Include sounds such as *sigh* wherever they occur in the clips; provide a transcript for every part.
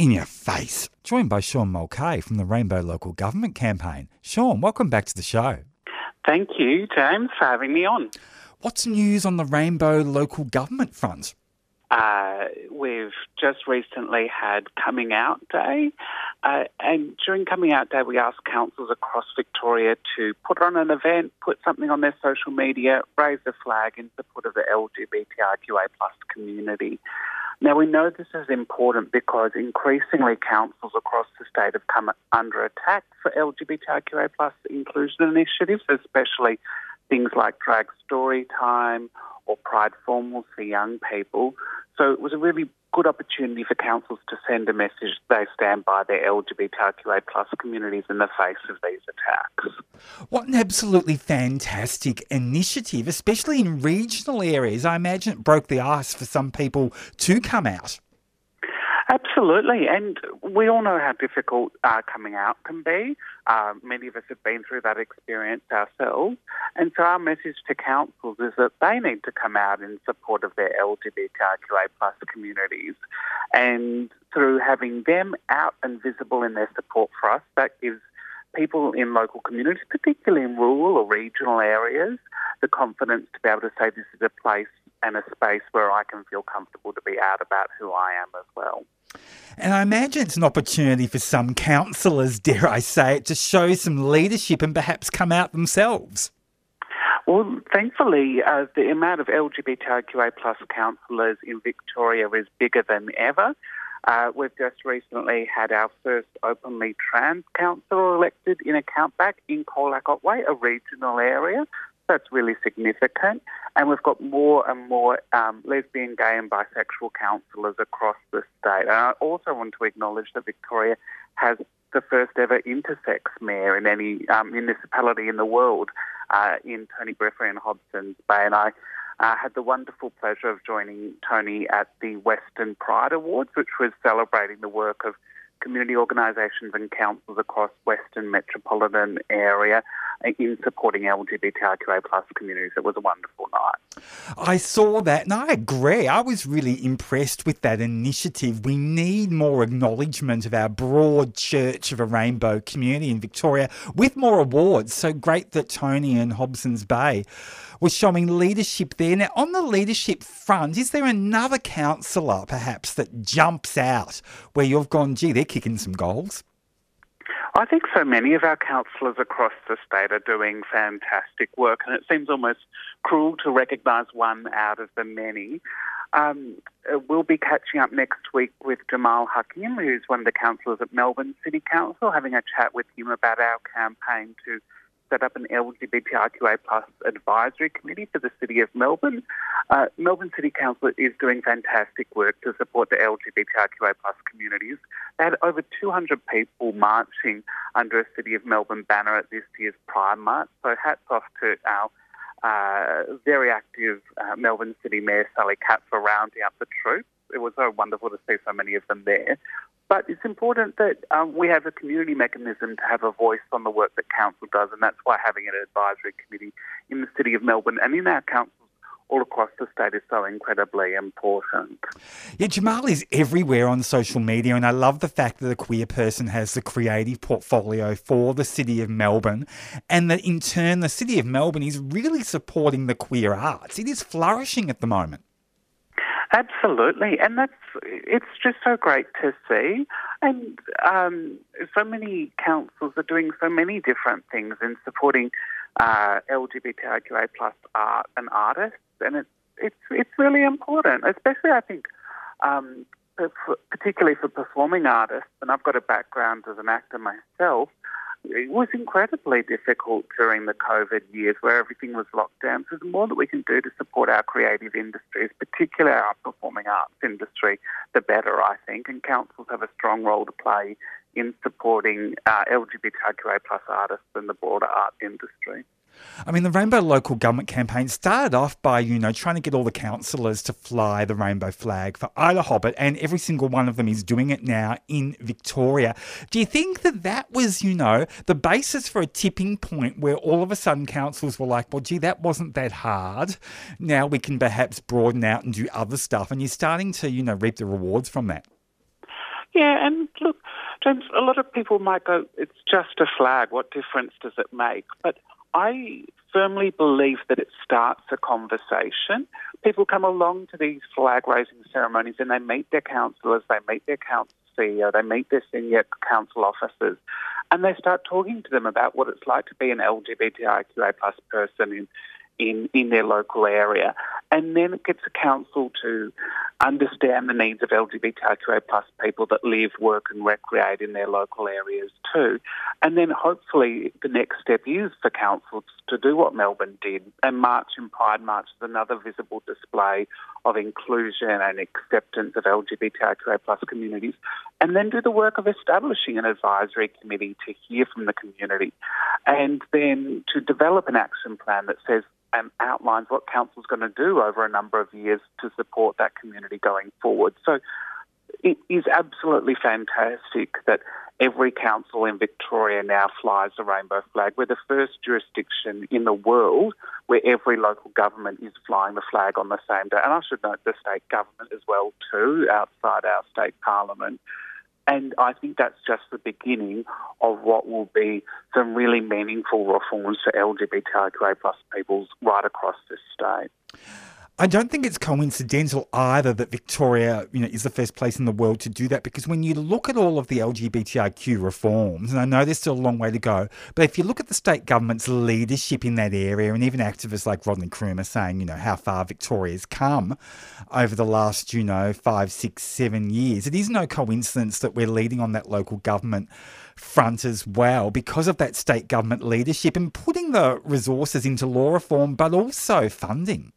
In your face. Joined by Sean Mulcahy from the Rainbow Local Government Campaign. Sean, welcome back to the show. Thank you, James, for having me on. What's news on the Rainbow Local Government front? Uh, we've just recently had Coming Out Day, uh, and during Coming Out Day, we asked councils across Victoria to put on an event, put something on their social media, raise a flag in support of the LGBTIQA plus community. Now, we know this is important because increasingly councils across the state have come under attack for LGBTIQA plus inclusion initiatives, especially things like drag story time or pride formals for young people. So it was a really good opportunity for councils to send a message they stand by their LGBTIQA plus communities in the face of these attacks. What an absolutely fantastic initiative, especially in regional areas. I imagine it broke the ice for some people to come out. Absolutely, and we all know how difficult uh, coming out can be. Uh, many of us have been through that experience ourselves, and so our message to councils is that they need to come out in support of their LGBTIQA plus communities, and through having them out and visible in their support for us, that gives people in local communities, particularly in rural or regional areas, the confidence to be able to say this is a place and a space where I can feel comfortable to be out about who I am as well. And I imagine it's an opportunity for some councillors, dare I say it, to show some leadership and perhaps come out themselves. Well, thankfully, uh, the amount of LGBTIQA plus councillors in Victoria is bigger than ever. Uh, we've just recently had our first openly trans councillor elected in a countback in Colac Otway, a regional area that's really significant. And we've got more and more um, lesbian, gay, and bisexual councillors across the state. And I also want to acknowledge that Victoria has the first ever intersex mayor in any um, municipality in the world uh, in Tony Briffa and Hobsons Bay. And I uh, had the wonderful pleasure of joining Tony at the Western Pride Awards, which was celebrating the work of community organisations and councils across Western metropolitan area in supporting LGBTIQA plus communities. It was a wonderful night. I saw that and I agree. I was really impressed with that initiative. We need more acknowledgement of our broad church of a rainbow community in Victoria with more awards. So great that Tony and Hobsons Bay was showing leadership there. Now, on the leadership front, is there another councillor perhaps that jumps out where you've gone, gee, they're kicking some goals? I think so many of our councillors across the state are doing fantastic work, and it seems almost cruel to recognise one out of the many. Um, we'll be catching up next week with Jamal Hakim, who's one of the councillors at Melbourne City Council, having a chat with him about our campaign to set up an LGBTIQA plus advisory committee for the City of Melbourne. Uh, Melbourne City Council is doing fantastic work to support the LGBTIQA plus communities. They had over 200 people marching under a City of Melbourne banner at this year's Pride March. So hats off to our uh, very active uh, Melbourne City Mayor Sally Capp for rounding up the troops. It was so wonderful to see so many of them there. But it's important that um, we have a community mechanism to have a voice on the work that council does, and that's why having an advisory committee in the city of Melbourne and in our councils all across the state is so incredibly important. Yeah, Jamal is everywhere on social media, and I love the fact that a queer person has the creative portfolio for the City of Melbourne, and that in turn, the City of Melbourne is really supporting the queer arts. It is flourishing at the moment. Absolutely, and that's it's just so great to see. And um, so many councils are doing so many different things in supporting uh, LGBTIQA plus art and artists, and it's it's it's really important, especially I think. Um, particularly for performing artists, and I've got a background as an actor myself, it was incredibly difficult during the COVID years where everything was locked down. So the more that we can do to support our creative industries, particularly our performing arts industry, the better, I think. And councils have a strong role to play in supporting uh, LGBTQA plus artists and the broader art industry. I mean, the Rainbow Local Government campaign started off by, you know, trying to get all the councillors to fly the rainbow flag for IDAHOBIT, and every single one of them is doing it now in Victoria. Do you think that that was, you know, the basis for a tipping point where all of a sudden councils were like, well, gee, that wasn't that hard. Now we can perhaps broaden out and do other stuff, and you're starting to, you know, reap the rewards from that? Yeah, and look, James, a lot of people might go, it's just a flag. What difference does it make? But I firmly believe that it starts a conversation. People come along to these flag raising ceremonies and they meet their councillors, they meet their council CEO, they meet their senior council officers, and they start talking to them about what it's like to be an LGBTIQA plus person in in, in their local area. And then it gets the council to understand the needs of LGBTIQA plus people that live, work and recreate in their local areas too. And then hopefully the next step is for councils to do what Melbourne did and march in Pride March is another visible display of inclusion and acceptance of LGBTIQA plus communities and then do the work of establishing an advisory committee to hear from the community and then to develop an action plan that says and outlines what council's going to do over a number of years to support that community going forward. So it is absolutely fantastic that every council in Victoria now flies the rainbow flag. We're the first jurisdiction in the world where every local government is flying the flag on the same day. And I should note the state government as well too, outside our state parliament. And I think that's just the beginning of what will be some really meaningful reforms for LGBTIQA plus peoples right across this state. I don't think it's coincidental either that Victoria, you know, is the first place in the world to do that because when you look at all of the LGBTIQ reforms, and I know there's still a long way to go, but if you look at the state government's leadership in that area, and even activists like Rodney Croome are saying, you know, how far Victoria's come over the last, you know, five, six, seven years, it is no coincidence that we're leading on that local government front as well because of that state government leadership and putting the resources into law reform, but also funding.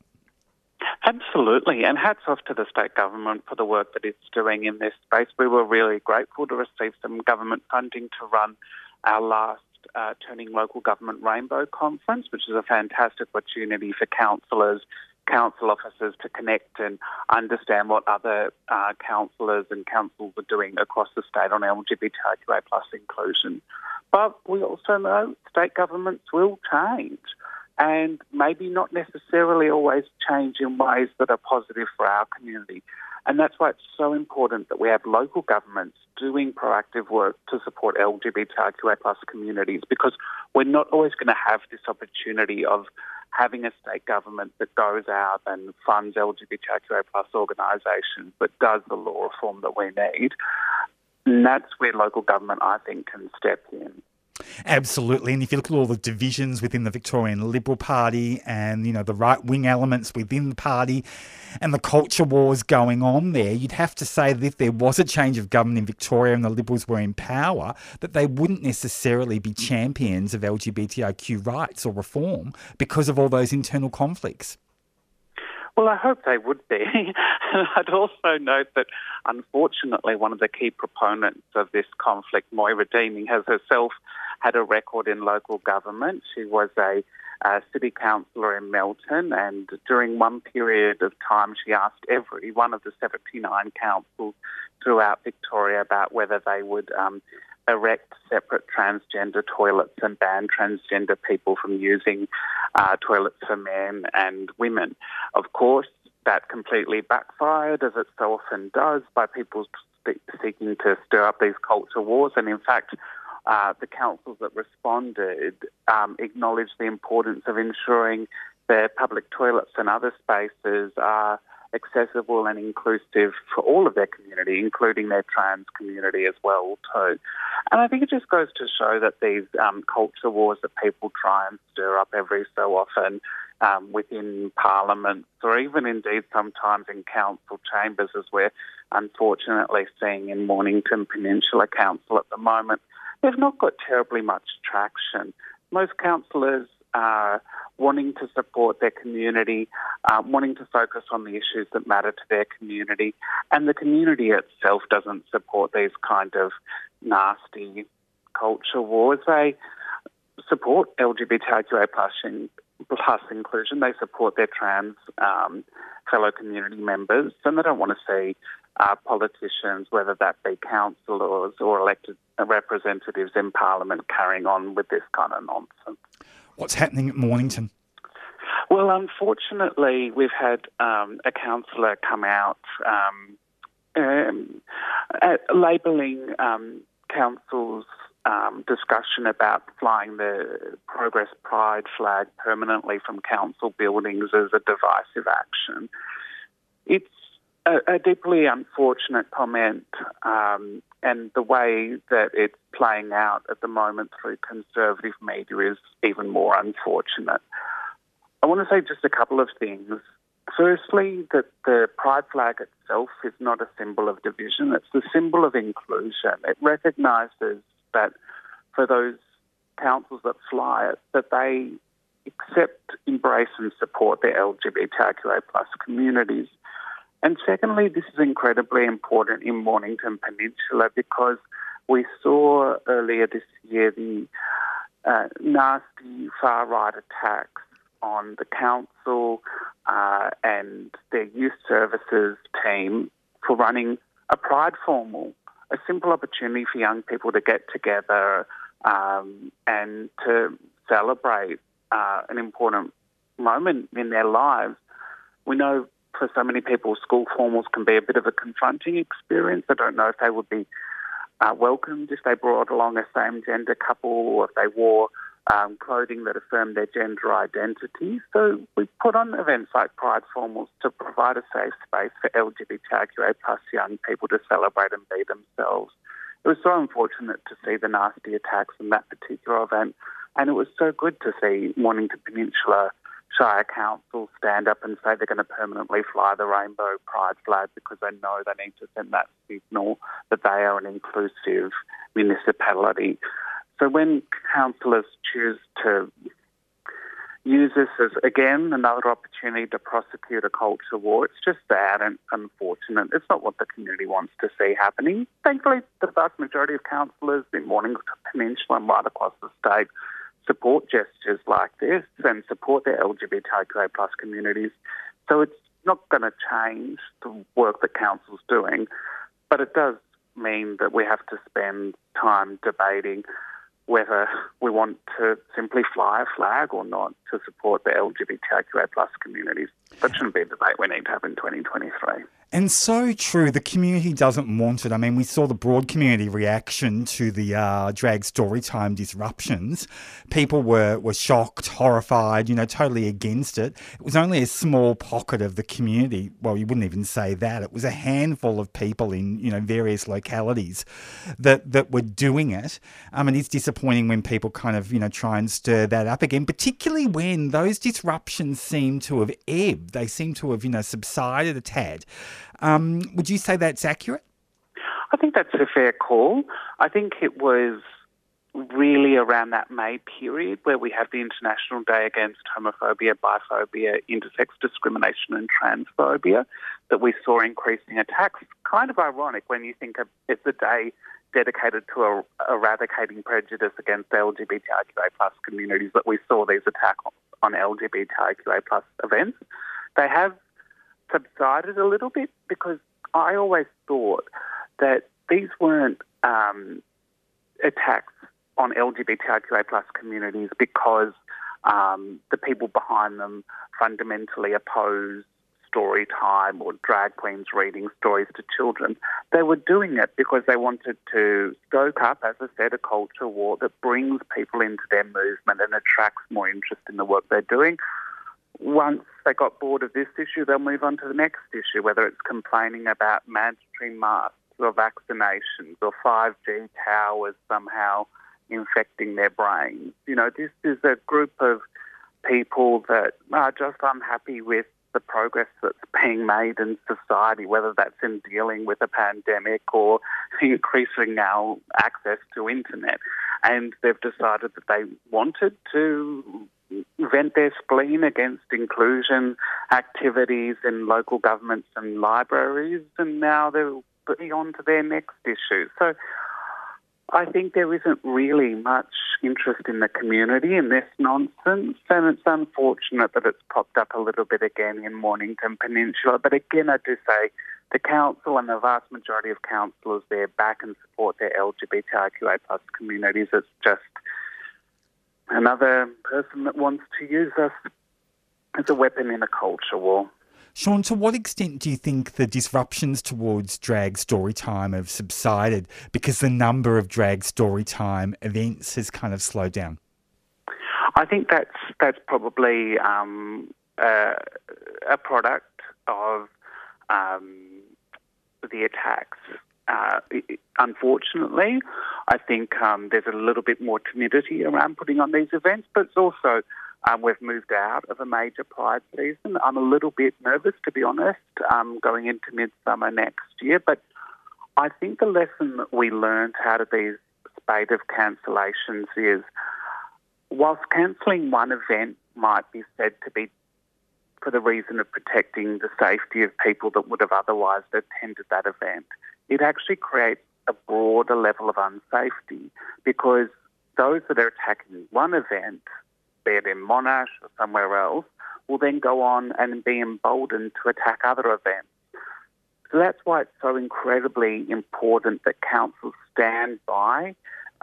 Absolutely, and hats off to the state government for the work that it's doing in this space. We were really grateful to receive some government funding to run our last uh, Turning Local Government Rainbow Conference, which is a fantastic opportunity for councillors, council officers to connect and understand what other uh, councillors and councils are doing across the state on LGBTQA plus inclusion. But we also know state governments will change and maybe not necessarily always change in ways that are positive for our community. And that's why it's so important that we have local governments doing proactive work to support LGBTIQA plus communities because we're not always going to have this opportunity of having a state government that goes out and funds LGBTIQA plus organisations but does the law reform that we need. And that's where local government, I think, can step in. Absolutely. And if you look at all the divisions within the Victorian Liberal Party and, you know, the right wing elements within the party and the culture wars going on there, you'd have to say that if there was a change of government in Victoria and the Liberals were in power, that they wouldn't necessarily be champions of LGBTIQ rights or reform because of all those internal conflicts. Well, I hope they would be. *laughs* I'd also note that, unfortunately, one of the key proponents of this conflict, Moira Deeming, has herself had a record in local government. She was a, city councillor in Melton, and during one period of time, she asked every one of the 79 councils throughout Victoria about whether they would um, erect separate transgender toilets and ban transgender people from using uh, toilets for men and women. Of course, that completely backfired, as it so often does, by people seeking to stir up these culture wars. And in fact, uh, the councils that responded um, acknowledged the importance of ensuring their public toilets and other spaces are accessible and inclusive for all of their community, including their trans community as well too. And I think it just goes to show that these um, culture wars that people try and stir up every so often um, within parliaments or even indeed sometimes in council chambers, as we're unfortunately seeing in Mornington Peninsula Council at the moment, they've not got terribly much traction. Most councillors are wanting to support their community, uh, wanting to focus on the issues that matter to their community, and the community itself doesn't support these kind of nasty culture wars. They support LGBTQA plus, in, plus inclusion. They support their trans um, fellow community members, and they don't want to see uh, politicians, whether that be councillors or elected representatives in Parliament, carrying on with this kind of nonsense. What's happening at Mornington? Well, unfortunately, we've had um, a councillor come out um, um, uh, labelling um, councils um, discussion about flying the Progress Pride flag permanently from council buildings as a divisive action. It's a, a deeply unfortunate comment, um, and the way that it's playing out at the moment through conservative media is even more unfortunate. I want to say just a couple of things. Firstly, that the pride flag itself is not a symbol of division, it's a symbol of inclusion. It recognises that for those councils that fly it, that they accept, embrace and support the LGBTIQA plus communities. And secondly, this is incredibly important in Mornington Peninsula because we saw earlier this year the uh, nasty far right attacks on the council uh, and their youth services team for running a pride formal, a simple opportunity for young people to get together um, and to celebrate uh, an important moment in their lives. We know for so many people, school formals can be a bit of a confronting experience. I don't know if they would be uh, welcomed if they brought along a same gender couple or if they wore um, clothing that affirmed their gender identity. So we put on events like Pride Formals to provide a safe space for LGBTQA plus young people to celebrate and be themselves. It was so unfortunate to see the nasty attacks in that particular event, and it was so good to see Mornington Peninsula Shire Council stand up and say they're going to permanently fly the rainbow pride flag because they know they need to send that signal that they are an inclusive municipality. So when councillors choose to use this as, again, another opportunity to prosecute a culture war, it's just sad and unfortunate. It's not what the community wants to see happening. Thankfully, the vast majority of councillors in Mornington Peninsula and right across the state support gestures like this and support their LGBTIQA plus communities. So it's not going to change the work that council's doing, but it does mean that we have to spend time debating whether we want to simply fly a flag or not to support the LGBTIQA plus communities. That shouldn't be a debate we need to have in 2023. And so true. The community doesn't want it. I mean, we saw the broad community reaction to the uh, drag story time disruptions. People were, were shocked, horrified, you know, totally against it. It was only a small pocket of the community. Well, you wouldn't even say that. It was a handful of people in, you know, various localities that, that were doing it. Um, and it's disappointing when people kind of, you know, try and stir that up again, particularly when those disruptions seem to have ebbed. They seem to have, you know, subsided a tad. Um, would you say that's accurate? I think that's a fair call. I think it was really around that May period where we have the International Day Against Homophobia, Biphobia, Intersex Discrimination and Transphobia that we saw increasing attacks. Kind of ironic when you think it's a day dedicated to er- eradicating prejudice against LGBTIQA plus communities that we saw these attacks on LGBTIQA plus events. They have subsided a little bit because I always thought that these weren't um, attacks on LGBTIQA plus communities because um, the people behind them fundamentally oppose story time or drag queens reading stories to children. They were doing it because they wanted to stoke up, as I said, a culture war that brings people into their movement and attracts more interest in the work they're doing once they got bored of this issue, they'll move on to the next issue, whether it's complaining about mandatory masks or vaccinations or 5G towers somehow infecting their brains. You know, this is a group of people that are just unhappy with the progress that's being made in society, whether that's in dealing with a pandemic or *laughs* increasing our access to internet. And they've decided that they wanted to vent their spleen against inclusion activities in local governments and libraries, and now they're on to their next issue. So I think there isn't really much interest in the community in this nonsense, and it's unfortunate that it's popped up a little bit again in Mornington Peninsula. But again, I do say the council and the vast majority of councillors there back and support their LGBTIQA plus communities. It's just another person that wants to use us as a weapon in a culture war. Sean, to what extent do you think the disruptions towards drag story time have subsided because the number of drag story time events has kind of slowed down? I think that's that's probably um, uh, a product of um, the attacks. Uh, unfortunately, I think um, there's a little bit more timidity around putting on these events, but it's also um, we've moved out of a major pride season. I'm a little bit nervous, to be honest, um, going into midsummer next year. But I think the lesson that we learned out of these spate of cancellations is whilst cancelling one event might be said to be for the reason of protecting the safety of people that would have otherwise attended that event, it actually creates a broader level of unsafety because those that are attacking one event be it in Monash or somewhere else, will then go on and be emboldened to attack other events. So that's why it's so incredibly important that councils stand by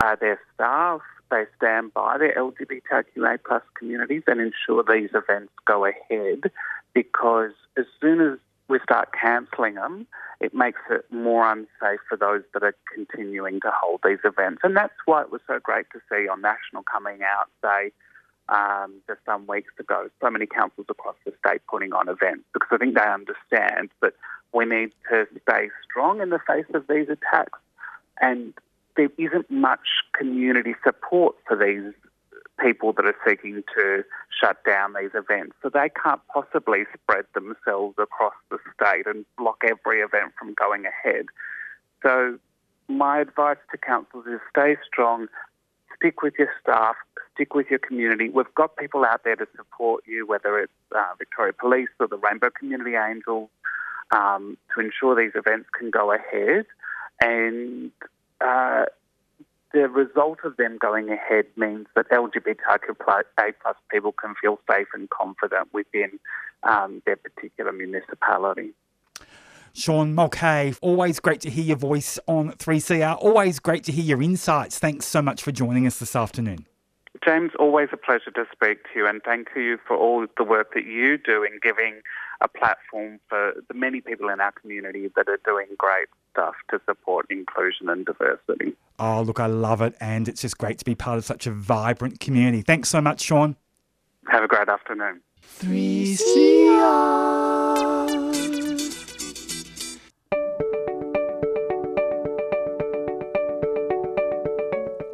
uh, their staff, they stand by their LGBTQA plus communities and ensure these events go ahead because as soon as we start cancelling them, it makes it more unsafe for those that are continuing to hold these events. And that's why it was so great to see on National coming out say, um, just some weeks ago, so many councils across the state putting on events because I think they understand that we need to stay strong in the face of these attacks. And there isn't much community support for these people that are seeking to shut down these events. So they can't possibly spread themselves across the state and block every event from going ahead. So my advice to councils is stay strong, stick with your staff, stick with your community. We've got people out there to support you, whether it's uh, Victoria Police or the Rainbow Community Angels, um, to ensure these events can go ahead. And uh, the result of them going ahead means that LGBTIQ plus people can feel safe and confident within um, their particular municipality. Sean Mulcahy, always great to hear your voice on 3CR. Always great to hear your insights. Thanks so much for joining us this afternoon. James, always a pleasure to speak to you, and thank you for all the work that you do in giving a platform for the many people in our community that are doing great stuff to support inclusion and diversity. Oh, look, I love it, and it's just great to be part of such a vibrant community. Thanks so much, Sean. Have a great afternoon. 3CR.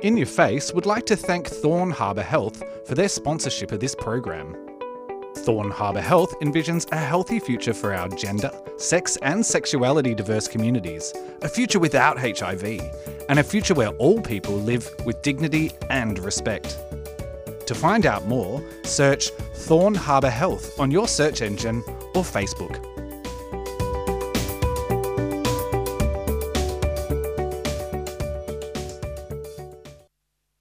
In Your Face would like to thank Thorn Harbour Health for their sponsorship of this program. Thorn Harbour Health envisions a healthy future for our gender, sex, and sexuality diverse communities, a future without HIV, and a future where all people live with dignity and respect. To find out more, search Thorn Harbour Health on your search engine or Facebook.